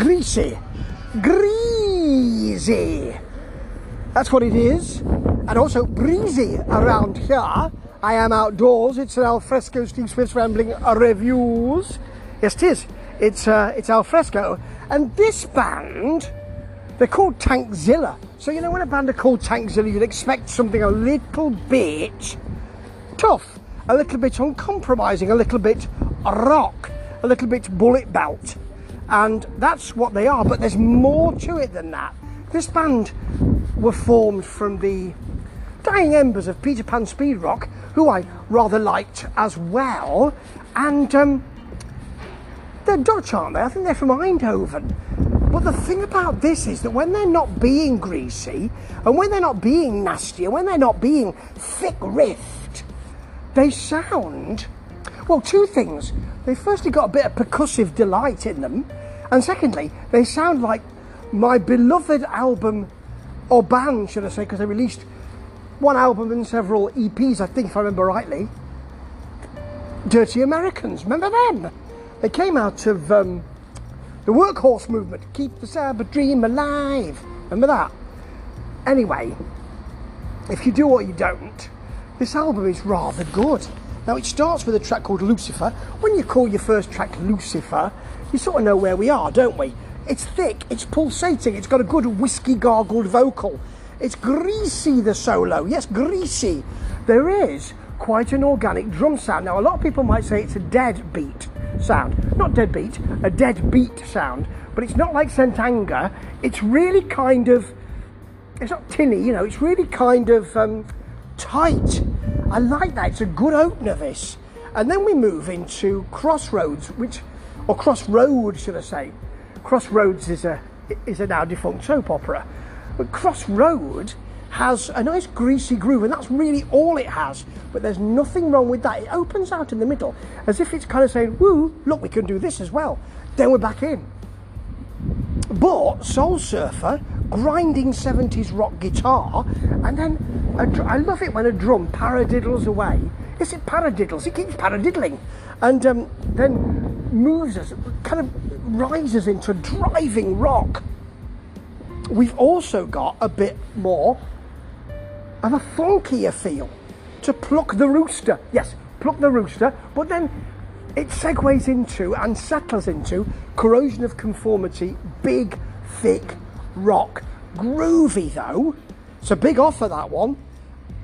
greasy. Greasy. That's what it is. And also breezy around here. I am outdoors. It's an alfresco Steve Smith's Rambling Reviews. Yes, it is. It's, uh, it's alfresco. And this band, they're called Tankzilla. So, you know, when a band are called Tankzilla, you'd expect something a little bit tough, a little bit uncompromising, a little bit rock, a little bit bullet belt. And that's what they are, but there's more to it than that. This band were formed from the dying embers of Peter Pan Speed Rock, who I rather liked as well. And um, they're Dutch, aren't they? I think they're from Eindhoven. But the thing about this is that when they're not being greasy, and when they're not being nasty, and when they're not being thick riffed, they sound well, two things. They firstly got a bit of percussive delight in them, and secondly, they sound like my beloved album or band, should I say, because they released one album and several EPs, I think, if I remember rightly. Dirty Americans, remember them? They came out of um, the workhorse movement, keep the cyber dream alive. Remember that? Anyway, if you do or you don't, this album is rather good. Now it starts with a track called Lucifer. When you call your first track Lucifer, you sort of know where we are, don't we? It's thick, it's pulsating, it's got a good whiskey gargled vocal. It's greasy, the solo. Yes, greasy. There is quite an organic drum sound. Now, a lot of people might say it's a dead beat sound. Not dead beat, a dead beat sound. But it's not like Sentanga. It's really kind of, it's not tinny, you know, it's really kind of um, tight. I like that. It's a good opener, this. And then we move into Crossroads, which, or Crossroad, should I say. Crossroads is a is a now defunct soap opera. But Crossroad has a nice greasy groove, and that's really all it has. But there's nothing wrong with that. It opens out in the middle as if it's kind of saying, Woo, look, we can do this as well. Then we're back in. But Soul Surfer, grinding 70s rock guitar, and then I love it when a drum paradiddles away. Yes, it paradiddles, it keeps paradiddling, and um, then moves us, kind of rises into driving rock we've also got a bit more of a funkier feel to pluck the rooster. Yes, pluck the rooster, but then it segues into and settles into corrosion of conformity, big, thick rock. Groovy though, it's a big offer that one.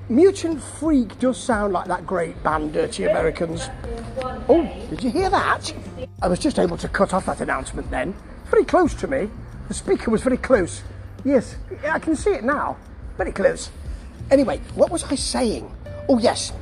Mutant Freak does sound like that great band, Dirty Americans. Oh, did you hear that? I was just able to cut off that announcement then. Very close to me. The speaker was very close. Yes, I can see it now. Very close. Anyway, what was I saying? Oh, yes.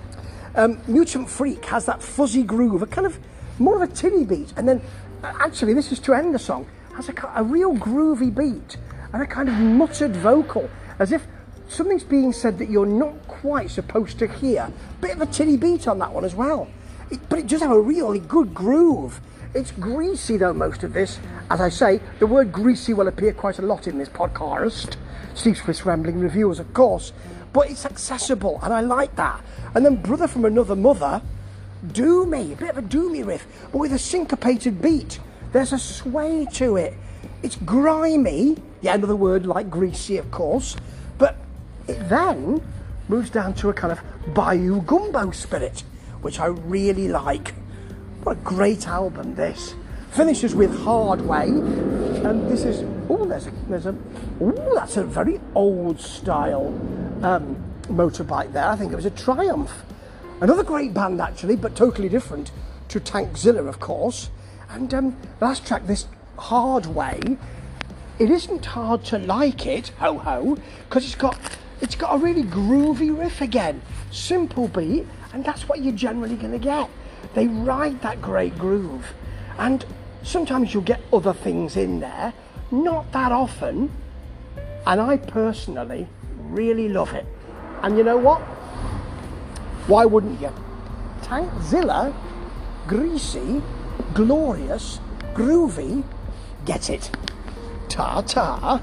Um, Mutant Freak has that fuzzy groove, a kind of more of a tinny beat. And then, uh, actually, this is to end the song, has a, a real groovy beat and a kind of muttered vocal, as if something's being said that you're not quite supposed to hear. Bit of a tinny beat on that one as well. It, but it does have a really good groove. It's greasy though, most of this. As I say, the word greasy will appear quite a lot in this podcast. Steve Smith's Rambling Reviews, of course. But it's accessible, and I like that. And then Brother from Another Mother, doomy, a bit of a doomy riff, but with a syncopated beat. There's a sway to it. It's grimy, the end of the word like greasy, of course, but it then moves down to a kind of Bayou Gumbo spirit, which I really like. What a great album this. Finishes with Hard Way, and this is oh, there's a, there's a oh, that's a very old style um, motorbike there. I think it was a Triumph. Another great band actually, but totally different to Tankzilla, of course. And um, last track, this Hard Way. It isn't hard to like it, ho ho, because it's got it's got a really groovy riff again, simple beat, and that's what you're generally going to get. They ride that great groove. And sometimes you'll get other things in there, not that often. And I personally really love it. And you know what? Why wouldn't you? Tankzilla, greasy, glorious, groovy, get it. Ta ta.